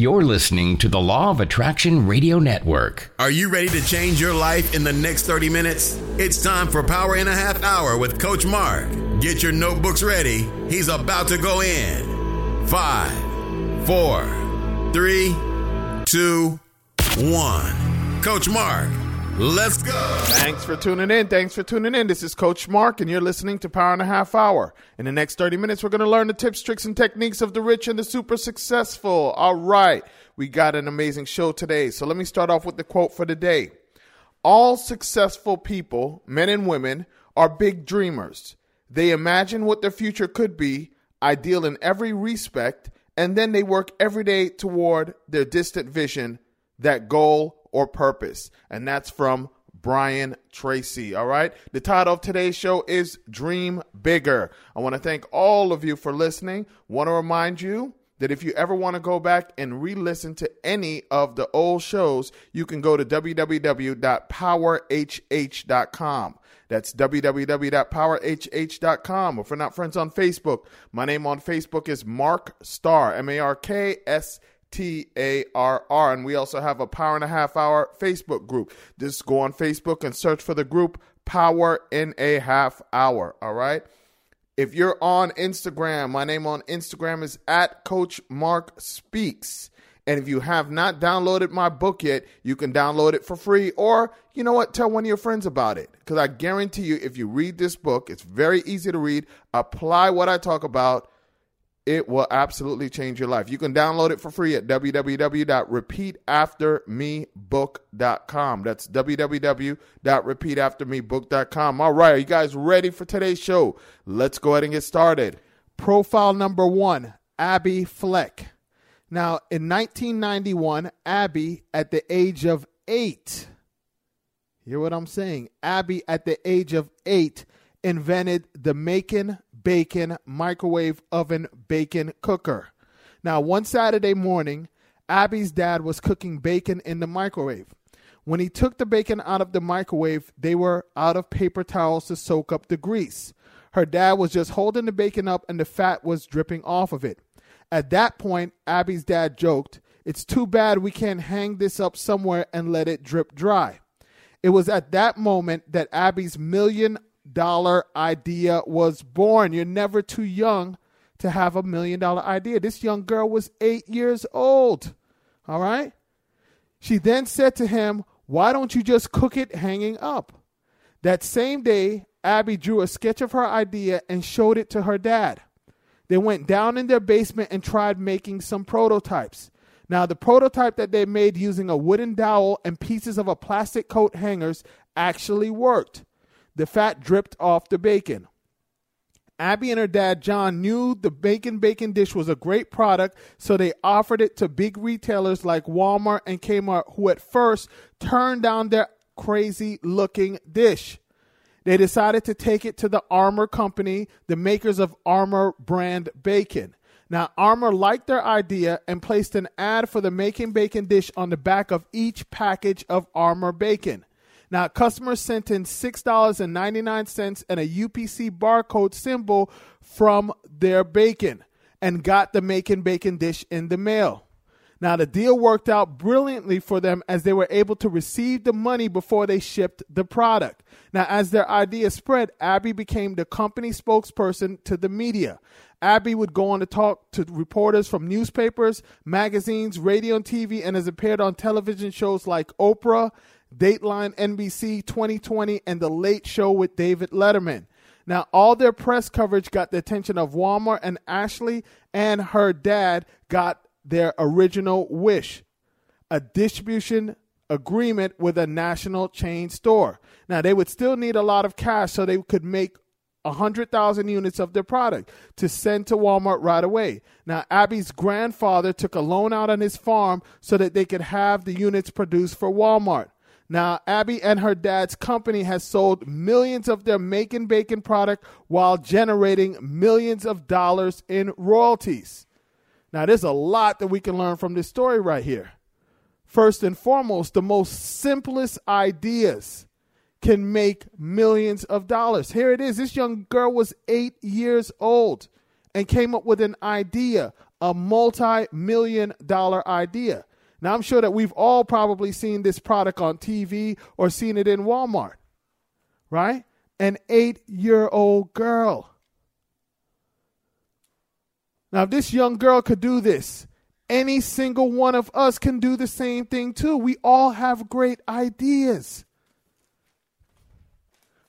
You're listening to the Law of Attraction Radio Network. Are you ready to change your life in the next 30 minutes? It's time for Power in a Half Hour with Coach Mark. Get your notebooks ready. He's about to go in. Five, four, three, two, one. Coach Mark, let's go. Thanks for tuning in. Thanks for tuning in. This is Coach Mark, and you're listening to Power and a Half Hour. In the next 30 minutes, we're going to learn the tips, tricks, and techniques of the rich and the super successful. All right. We got an amazing show today. So let me start off with the quote for the day All successful people, men and women, are big dreamers. They imagine what their future could be, ideal in every respect, and then they work every day toward their distant vision, that goal or purpose. And that's from Brian Tracy. All right. The title of today's show is Dream Bigger. I want to thank all of you for listening. Want to remind you that if you ever want to go back and re listen to any of the old shows, you can go to www.powerhh.com. That's www.powerhh.com. If we're not friends on Facebook, my name on Facebook is Mark Starr, M A R K S T A R R. And we also have a Power and a Half Hour Facebook group. Just go on Facebook and search for the group Power in a Half Hour. All right. If you're on Instagram, my name on Instagram is at Coach Mark Speaks. And if you have not downloaded my book yet, you can download it for free. Or, you know what, tell one of your friends about it. Because I guarantee you, if you read this book, it's very easy to read. Apply what I talk about it will absolutely change your life. You can download it for free at www.repeataftermebook.com. That's www.repeataftermebook.com. All right, are you guys ready for today's show? Let's go ahead and get started. Profile number one Abby Fleck. Now, in 1991, Abby, at the age of eight, hear what I'm saying? Abby, at the age of eight, invented the Makin' bacon microwave oven bacon cooker. Now, one Saturday morning, Abby's dad was cooking bacon in the microwave. When he took the bacon out of the microwave, they were out of paper towels to soak up the grease. Her dad was just holding the bacon up and the fat was dripping off of it. At that point, Abby's dad joked, It's too bad we can't hang this up somewhere and let it drip dry. It was at that moment that Abby's million dollar idea was born. You're never too young to have a million dollar idea. This young girl was eight years old. All right? She then said to him, Why don't you just cook it hanging up? That same day, Abby drew a sketch of her idea and showed it to her dad. They went down in their basement and tried making some prototypes. Now, the prototype that they made using a wooden dowel and pieces of a plastic coat hangers actually worked. The fat dripped off the bacon. Abby and her dad John knew the bacon bacon dish was a great product, so they offered it to big retailers like Walmart and Kmart, who at first turned down their crazy looking dish. They decided to take it to the Armour Company, the makers of Armour brand bacon. Now, Armour liked their idea and placed an ad for the Making Bacon dish on the back of each package of Armour bacon. Now, customers sent in $6.99 and a UPC barcode symbol from their bacon and got the Makin' bacon dish in the mail. Now, the deal worked out brilliantly for them as they were able to receive the money before they shipped the product. Now, as their idea spread, Abby became the company spokesperson to the media. Abby would go on to talk to reporters from newspapers, magazines, radio, and TV, and has appeared on television shows like Oprah, Dateline NBC 2020, and The Late Show with David Letterman. Now, all their press coverage got the attention of Walmart, and Ashley and her dad got their original wish a distribution agreement with a national chain store. Now, they would still need a lot of cash so they could make 100,000 units of their product to send to Walmart right away. Now, Abby's grandfather took a loan out on his farm so that they could have the units produced for Walmart. Now, Abby and her dad's company has sold millions of their Making Bacon product while generating millions of dollars in royalties. Now, there's a lot that we can learn from this story right here. First and foremost, the most simplest ideas can make millions of dollars. Here it is. This young girl was eight years old and came up with an idea, a multi million dollar idea. Now, I'm sure that we've all probably seen this product on TV or seen it in Walmart, right? An eight year old girl. Now, if this young girl could do this, any single one of us can do the same thing too. We all have great ideas.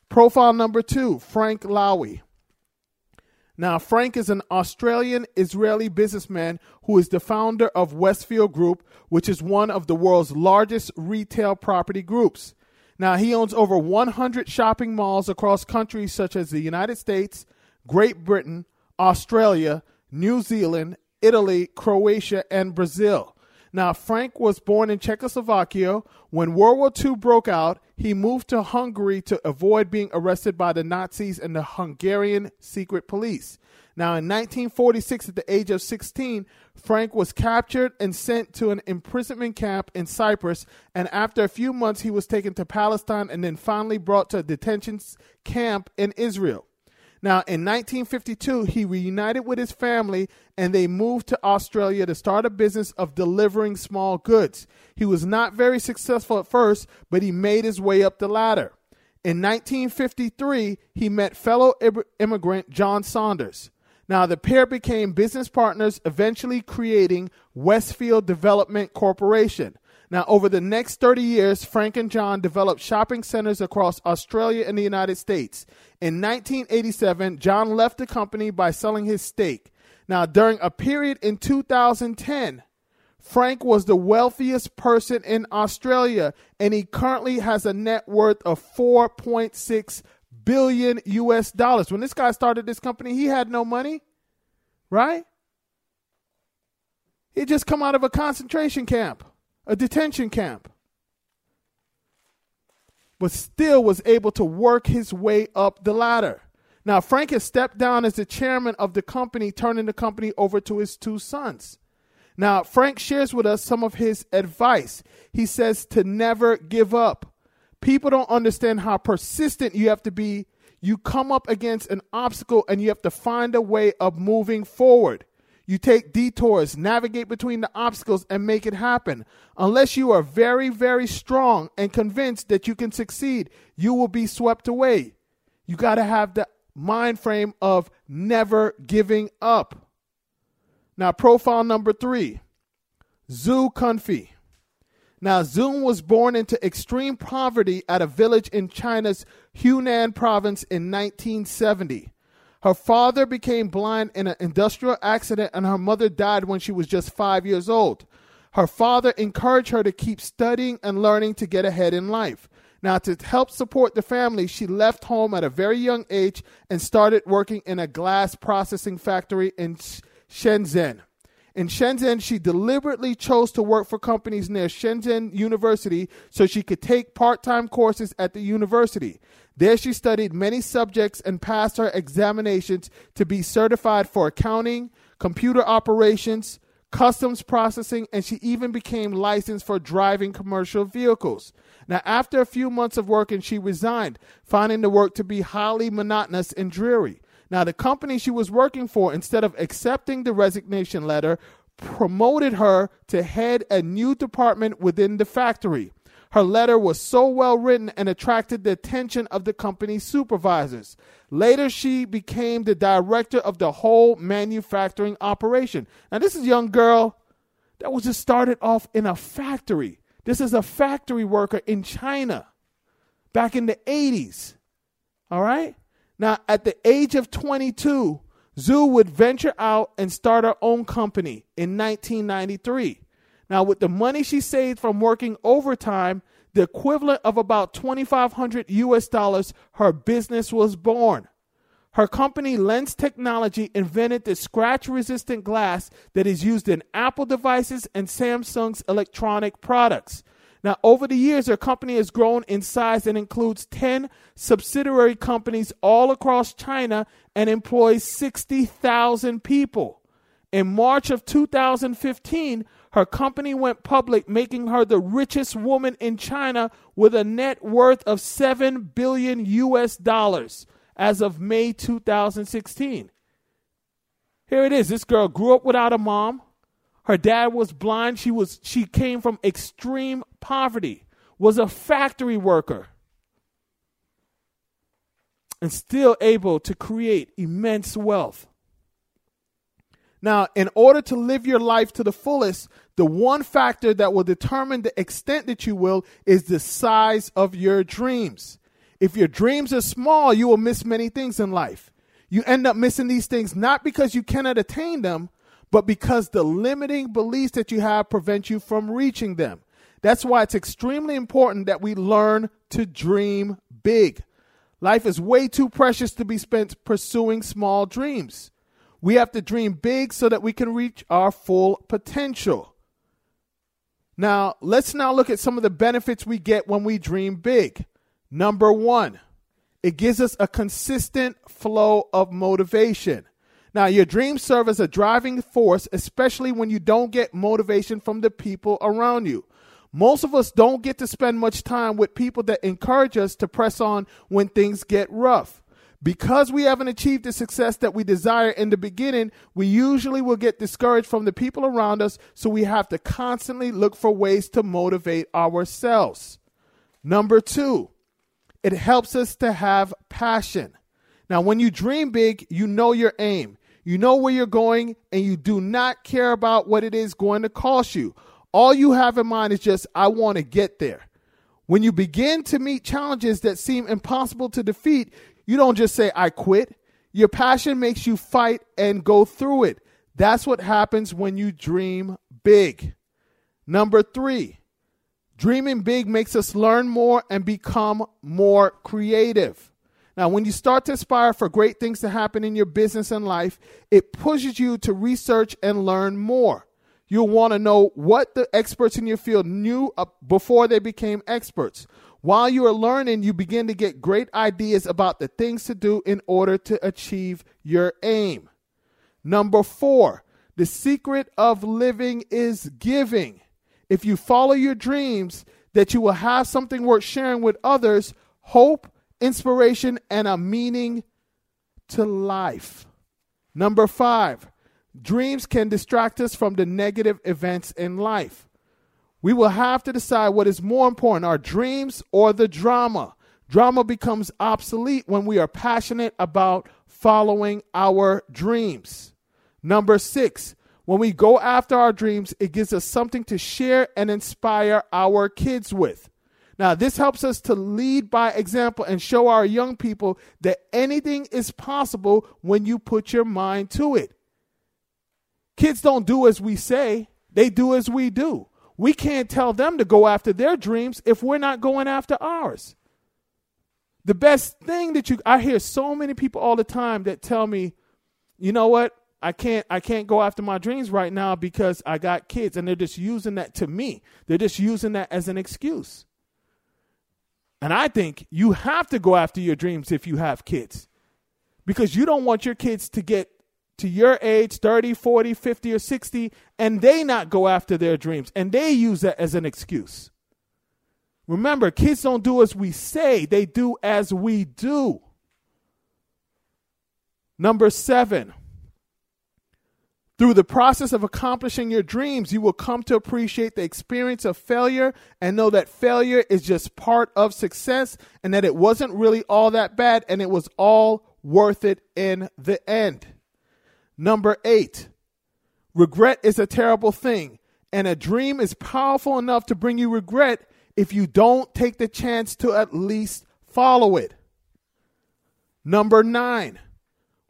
Profile number two Frank Lowy. Now, Frank is an Australian Israeli businessman who is the founder of Westfield Group, which is one of the world's largest retail property groups. Now, he owns over 100 shopping malls across countries such as the United States, Great Britain, Australia, New Zealand, Italy, Croatia, and Brazil. Now, Frank was born in Czechoslovakia. When World War II broke out, he moved to Hungary to avoid being arrested by the Nazis and the Hungarian secret police. Now, in 1946, at the age of 16, Frank was captured and sent to an imprisonment camp in Cyprus. And after a few months, he was taken to Palestine and then finally brought to a detention camp in Israel. Now, in 1952, he reunited with his family and they moved to Australia to start a business of delivering small goods. He was not very successful at first, but he made his way up the ladder. In 1953, he met fellow immigrant John Saunders. Now, the pair became business partners, eventually creating Westfield Development Corporation. Now, over the next 30 years, Frank and John developed shopping centers across Australia and the United States. In 1987, John left the company by selling his stake. Now, during a period in 2010, Frank was the wealthiest person in Australia, and he currently has a net worth of 4.6 billion US dollars. When this guy started this company, he had no money, right? He just come out of a concentration camp a detention camp, but still was able to work his way up the ladder. Now, Frank has stepped down as the chairman of the company, turning the company over to his two sons. Now, Frank shares with us some of his advice. He says to never give up. People don't understand how persistent you have to be. You come up against an obstacle and you have to find a way of moving forward. You take detours, navigate between the obstacles, and make it happen. Unless you are very, very strong and convinced that you can succeed, you will be swept away. You got to have the mind frame of never giving up. Now, profile number three Zhou Qunfei. Now, Zhu was born into extreme poverty at a village in China's Hunan province in 1970. Her father became blind in an industrial accident, and her mother died when she was just five years old. Her father encouraged her to keep studying and learning to get ahead in life. Now, to help support the family, she left home at a very young age and started working in a glass processing factory in Shenzhen. In Shenzhen, she deliberately chose to work for companies near Shenzhen University so she could take part time courses at the university. There, she studied many subjects and passed her examinations to be certified for accounting, computer operations, customs processing, and she even became licensed for driving commercial vehicles. Now, after a few months of working, she resigned, finding the work to be highly monotonous and dreary. Now, the company she was working for, instead of accepting the resignation letter, promoted her to head a new department within the factory. Her letter was so well written and attracted the attention of the company's supervisors. Later, she became the director of the whole manufacturing operation. Now, this is a young girl that was just started off in a factory. This is a factory worker in China back in the 80s. All right? Now, at the age of 22, Zhou would venture out and start her own company in 1993. Now, with the money she saved from working overtime, the equivalent of about 2500 US dollars, her business was born. Her company, Lens Technology, invented the scratch resistant glass that is used in Apple devices and Samsung's electronic products. Now, over the years, her company has grown in size and includes 10 subsidiary companies all across China and employs 60,000 people. In March of 2015, her company went public, making her the richest woman in China with a net worth of 7 billion US dollars as of May 2016. Here it is. This girl grew up without a mom. Her dad was blind. She was she came from extreme poverty. Was a factory worker. And still able to create immense wealth. Now, in order to live your life to the fullest, the one factor that will determine the extent that you will is the size of your dreams. If your dreams are small, you will miss many things in life. You end up missing these things not because you cannot attain them, but because the limiting beliefs that you have prevent you from reaching them. That's why it's extremely important that we learn to dream big. Life is way too precious to be spent pursuing small dreams. We have to dream big so that we can reach our full potential. Now, let's now look at some of the benefits we get when we dream big. Number one, it gives us a consistent flow of motivation. Now, your dreams serve as a driving force, especially when you don't get motivation from the people around you. Most of us don't get to spend much time with people that encourage us to press on when things get rough. Because we haven't achieved the success that we desire in the beginning, we usually will get discouraged from the people around us, so we have to constantly look for ways to motivate ourselves. Number two, it helps us to have passion. Now, when you dream big, you know your aim, you know where you're going, and you do not care about what it is going to cost you. All you have in mind is just, I want to get there. When you begin to meet challenges that seem impossible to defeat, you don't just say, I quit. Your passion makes you fight and go through it. That's what happens when you dream big. Number three, dreaming big makes us learn more and become more creative. Now, when you start to aspire for great things to happen in your business and life, it pushes you to research and learn more. You'll want to know what the experts in your field knew before they became experts. While you are learning, you begin to get great ideas about the things to do in order to achieve your aim. Number four, the secret of living is giving. If you follow your dreams, that you will have something worth sharing with others, hope, inspiration, and a meaning to life. Number five, dreams can distract us from the negative events in life. We will have to decide what is more important our dreams or the drama. Drama becomes obsolete when we are passionate about following our dreams. Number six, when we go after our dreams, it gives us something to share and inspire our kids with. Now, this helps us to lead by example and show our young people that anything is possible when you put your mind to it. Kids don't do as we say, they do as we do. We can't tell them to go after their dreams if we're not going after ours. The best thing that you I hear so many people all the time that tell me, "You know what? I can't I can't go after my dreams right now because I got kids." And they're just using that to me. They're just using that as an excuse. And I think you have to go after your dreams if you have kids. Because you don't want your kids to get to your age 30 40 50 or 60 and they not go after their dreams. And they use that as an excuse. Remember kids don't do as we say. They do as we do. Number seven. Through the process of accomplishing your dreams, you will come to appreciate the experience of failure and know that failure is just part of success and that it wasn't really all that bad and it was all worth it in the end. Number eight, regret is a terrible thing, and a dream is powerful enough to bring you regret if you don't take the chance to at least follow it. Number nine,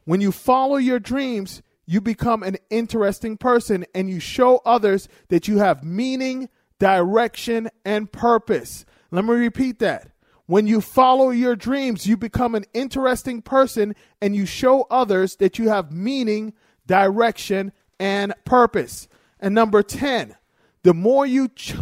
when you follow your dreams, you become an interesting person and you show others that you have meaning, direction, and purpose. Let me repeat that. When you follow your dreams, you become an interesting person and you show others that you have meaning, direction, and purpose. And number 10, the more you ch-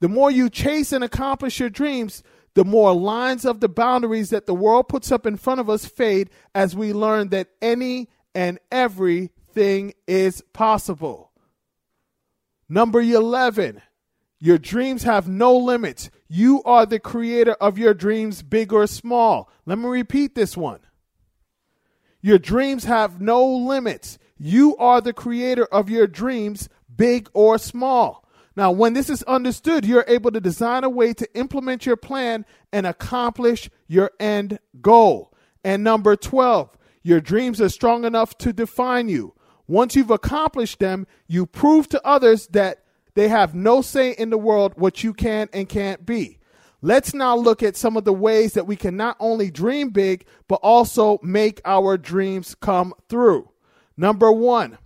the more you chase and accomplish your dreams, the more lines of the boundaries that the world puts up in front of us fade as we learn that any and everything is possible. Number 11, your dreams have no limits. You are the creator of your dreams, big or small. Let me repeat this one. Your dreams have no limits. You are the creator of your dreams, big or small. Now, when this is understood, you're able to design a way to implement your plan and accomplish your end goal. And number 12, your dreams are strong enough to define you. Once you've accomplished them, you prove to others that they have no say in the world what you can and can't be. Let's now look at some of the ways that we can not only dream big, but also make our dreams come through. Number one,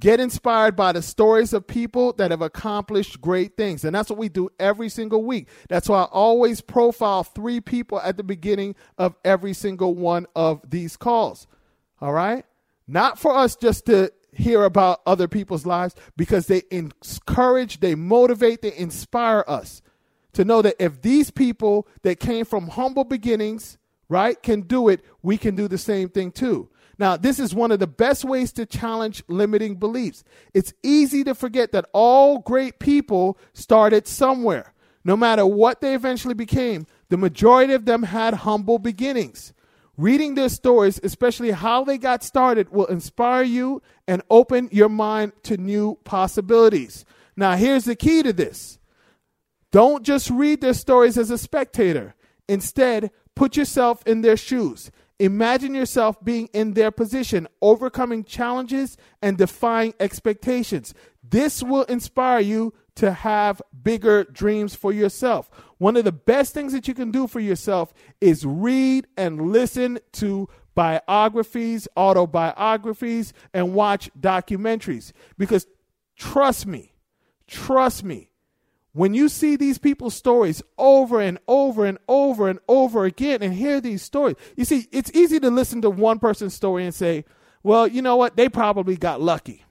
get inspired by the stories of people that have accomplished great things. And that's what we do every single week. That's why I always profile three people at the beginning of every single one of these calls. All right? Not for us just to hear about other people's lives because they encourage, they motivate, they inspire us to know that if these people that came from humble beginnings, right, can do it, we can do the same thing too. Now, this is one of the best ways to challenge limiting beliefs. It's easy to forget that all great people started somewhere. No matter what they eventually became, the majority of them had humble beginnings. Reading their stories, especially how they got started, will inspire you and open your mind to new possibilities. Now, here's the key to this don't just read their stories as a spectator. Instead, put yourself in their shoes. Imagine yourself being in their position, overcoming challenges and defying expectations. This will inspire you to have bigger dreams for yourself. One of the best things that you can do for yourself is read and listen to biographies, autobiographies, and watch documentaries. Because trust me, trust me, when you see these people's stories over and over and over and over again and hear these stories, you see, it's easy to listen to one person's story and say, well, you know what? They probably got lucky.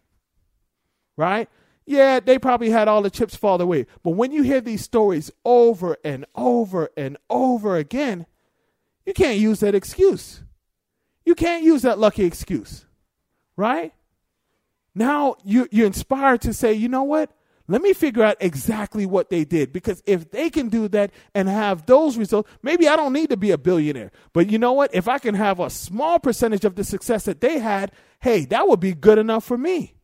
Right? Yeah, they probably had all the chips fall away. But when you hear these stories over and over and over again, you can't use that excuse. You can't use that lucky excuse. Right? Now you, you're inspired to say, you know what? Let me figure out exactly what they did because if they can do that and have those results, maybe I don't need to be a billionaire. But you know what? If I can have a small percentage of the success that they had, hey, that would be good enough for me.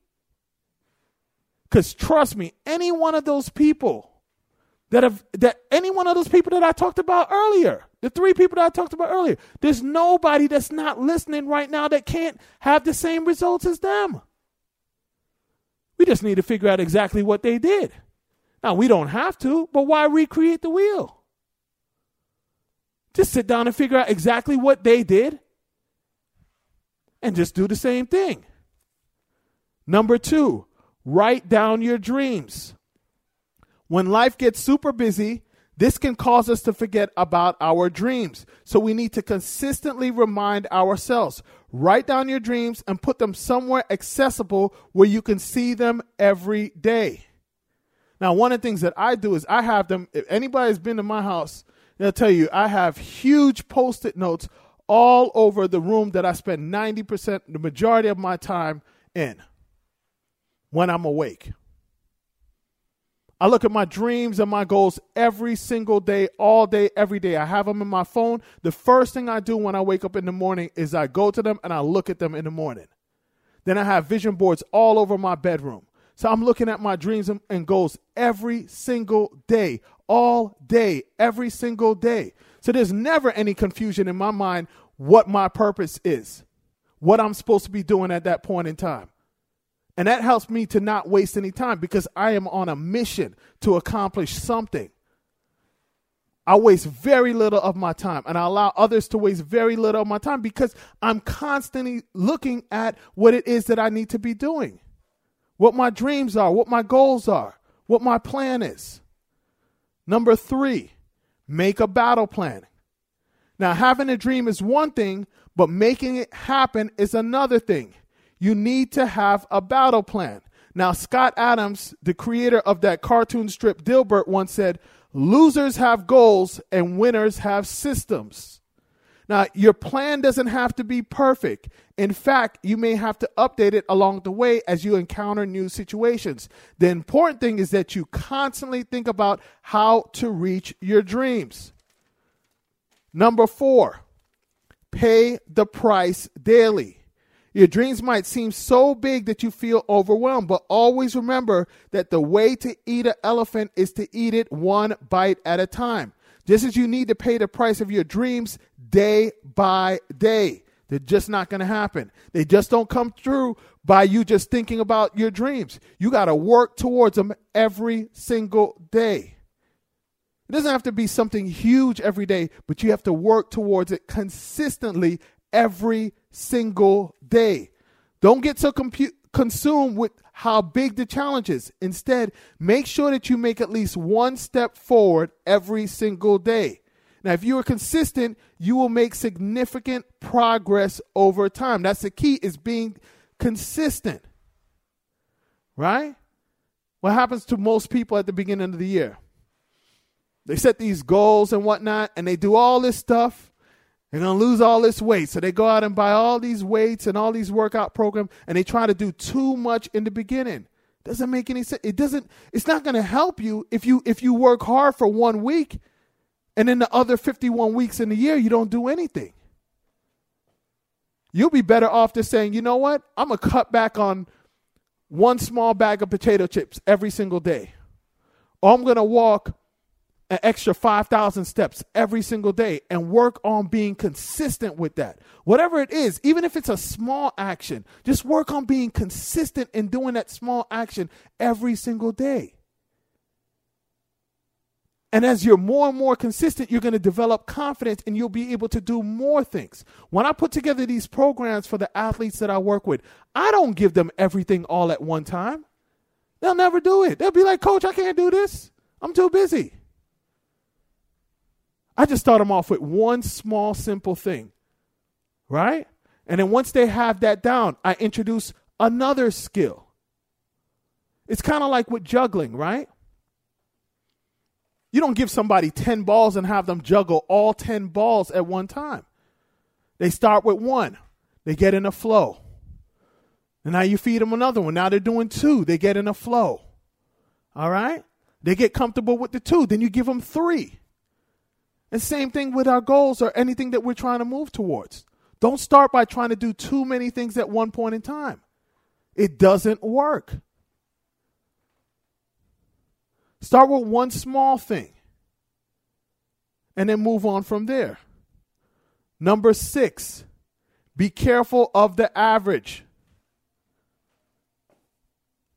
Because trust me, any one of those people that have that any one of those people that I talked about earlier, the three people that I talked about earlier, there's nobody that's not listening right now that can't have the same results as them. We just need to figure out exactly what they did. Now, we don't have to, but why recreate the wheel? Just sit down and figure out exactly what they did and just do the same thing. Number two, write down your dreams. When life gets super busy, this can cause us to forget about our dreams. So we need to consistently remind ourselves Write down your dreams and put them somewhere accessible where you can see them every day. Now, one of the things that I do is I have them, if anybody's been to my house, they'll tell you I have huge post it notes all over the room that I spend 90%, the majority of my time in when I'm awake. I look at my dreams and my goals every single day, all day, every day. I have them in my phone. The first thing I do when I wake up in the morning is I go to them and I look at them in the morning. Then I have vision boards all over my bedroom. So I'm looking at my dreams and goals every single day, all day, every single day. So there's never any confusion in my mind what my purpose is, what I'm supposed to be doing at that point in time. And that helps me to not waste any time because I am on a mission to accomplish something. I waste very little of my time and I allow others to waste very little of my time because I'm constantly looking at what it is that I need to be doing, what my dreams are, what my goals are, what my plan is. Number three, make a battle plan. Now, having a dream is one thing, but making it happen is another thing. You need to have a battle plan. Now, Scott Adams, the creator of that cartoon strip Dilbert, once said, Losers have goals and winners have systems. Now, your plan doesn't have to be perfect. In fact, you may have to update it along the way as you encounter new situations. The important thing is that you constantly think about how to reach your dreams. Number four, pay the price daily. Your dreams might seem so big that you feel overwhelmed, but always remember that the way to eat an elephant is to eat it one bite at a time. Just as you need to pay the price of your dreams day by day. They're just not going to happen. They just don't come through by you just thinking about your dreams. You got to work towards them every single day. It doesn't have to be something huge every day, but you have to work towards it consistently every single day. Don't get so compu- consumed with how big the challenge is. Instead, make sure that you make at least one step forward every single day. Now, if you are consistent, you will make significant progress over time. That's the key is being consistent. Right? What happens to most people at the beginning of the year? They set these goals and whatnot, and they do all this stuff, they're going to lose all this weight. So they go out and buy all these weights and all these workout programs and they try to do too much in the beginning. Doesn't make any sense. It doesn't it's not going to help you if you if you work hard for 1 week and then the other 51 weeks in the year you don't do anything. You'll be better off just saying, "You know what? I'm going to cut back on one small bag of potato chips every single day." Or I'm going to walk an extra 5,000 steps every single day and work on being consistent with that. Whatever it is, even if it's a small action, just work on being consistent in doing that small action every single day. And as you're more and more consistent, you're going to develop confidence and you'll be able to do more things. When I put together these programs for the athletes that I work with, I don't give them everything all at one time. They'll never do it. They'll be like, Coach, I can't do this. I'm too busy. I just start them off with one small, simple thing, right? And then once they have that down, I introduce another skill. It's kind of like with juggling, right? You don't give somebody 10 balls and have them juggle all 10 balls at one time. They start with one, they get in a flow. And now you feed them another one. Now they're doing two, they get in a flow. All right? They get comfortable with the two, then you give them three. And same thing with our goals or anything that we're trying to move towards. Don't start by trying to do too many things at one point in time. It doesn't work. Start with one small thing and then move on from there. Number six, be careful of the average.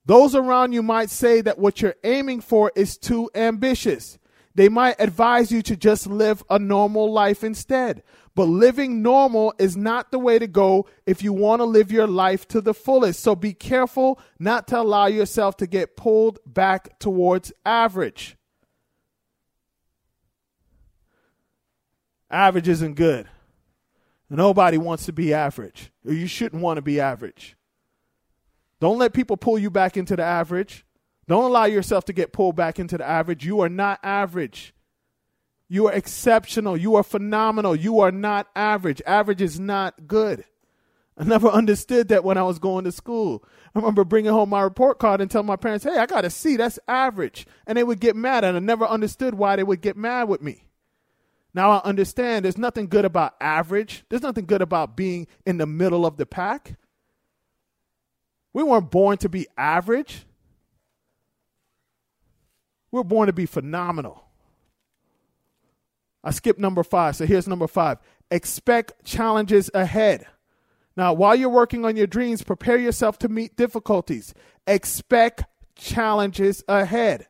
Those around you might say that what you're aiming for is too ambitious. They might advise you to just live a normal life instead. But living normal is not the way to go if you want to live your life to the fullest. So be careful not to allow yourself to get pulled back towards average. Average isn't good. Nobody wants to be average. Or you shouldn't want to be average. Don't let people pull you back into the average. Don't allow yourself to get pulled back into the average. You are not average. You are exceptional. You are phenomenal. You are not average. Average is not good. I never understood that when I was going to school. I remember bringing home my report card and telling my parents, hey, I got a C. That's average. And they would get mad. And I never understood why they would get mad with me. Now I understand there's nothing good about average, there's nothing good about being in the middle of the pack. We weren't born to be average. We're born to be phenomenal. I skipped number five, so here's number five. Expect challenges ahead. Now, while you're working on your dreams, prepare yourself to meet difficulties. Expect challenges ahead.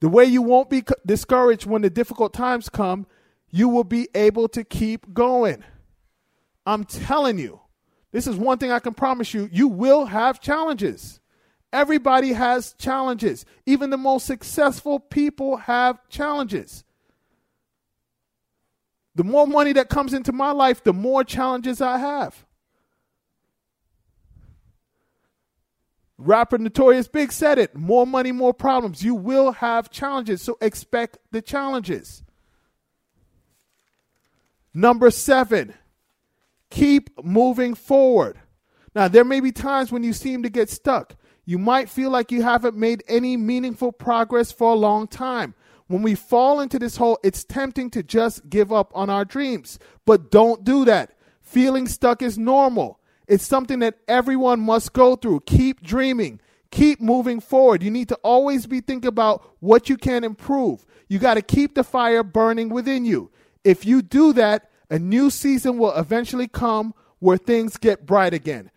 The way you won't be discouraged when the difficult times come, you will be able to keep going. I'm telling you, this is one thing I can promise you you will have challenges. Everybody has challenges. Even the most successful people have challenges. The more money that comes into my life, the more challenges I have. Rapper Notorious Big said it more money, more problems. You will have challenges, so expect the challenges. Number seven, keep moving forward. Now, there may be times when you seem to get stuck. You might feel like you haven't made any meaningful progress for a long time. When we fall into this hole, it's tempting to just give up on our dreams. But don't do that. Feeling stuck is normal. It's something that everyone must go through. Keep dreaming. Keep moving forward. You need to always be thinking about what you can improve. You got to keep the fire burning within you. If you do that, a new season will eventually come where things get bright again.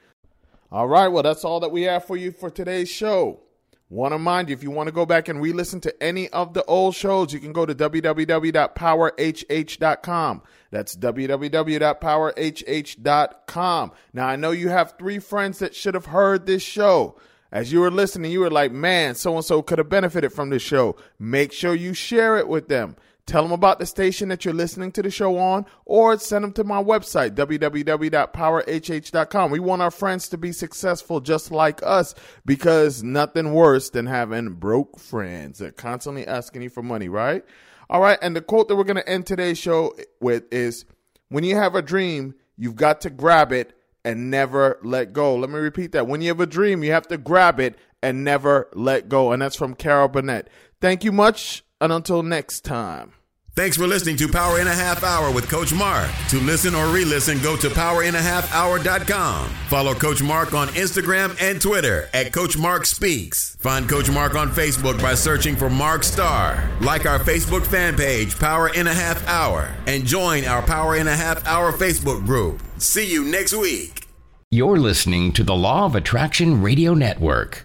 All right, well, that's all that we have for you for today's show. Want to remind you, if you want to go back and re listen to any of the old shows, you can go to www.powerhh.com. That's www.powerhh.com. Now, I know you have three friends that should have heard this show. As you were listening, you were like, man, so and so could have benefited from this show. Make sure you share it with them. Tell them about the station that you're listening to the show on, or send them to my website, www.powerhh.com. We want our friends to be successful just like us because nothing worse than having broke friends that constantly asking you for money, right? All right, and the quote that we're going to end today's show with is When you have a dream, you've got to grab it and never let go. Let me repeat that. When you have a dream, you have to grab it and never let go. And that's from Carol Burnett. Thank you much. And until next time. Thanks for listening to Power in a Half Hour with Coach Mark. To listen or re listen, go to powerinhalfhour.com. Follow Coach Mark on Instagram and Twitter at Coach Mark Speaks. Find Coach Mark on Facebook by searching for Mark Starr. Like our Facebook fan page, Power in a Half Hour, and join our Power in a Half Hour Facebook group. See you next week. You're listening to the Law of Attraction Radio Network.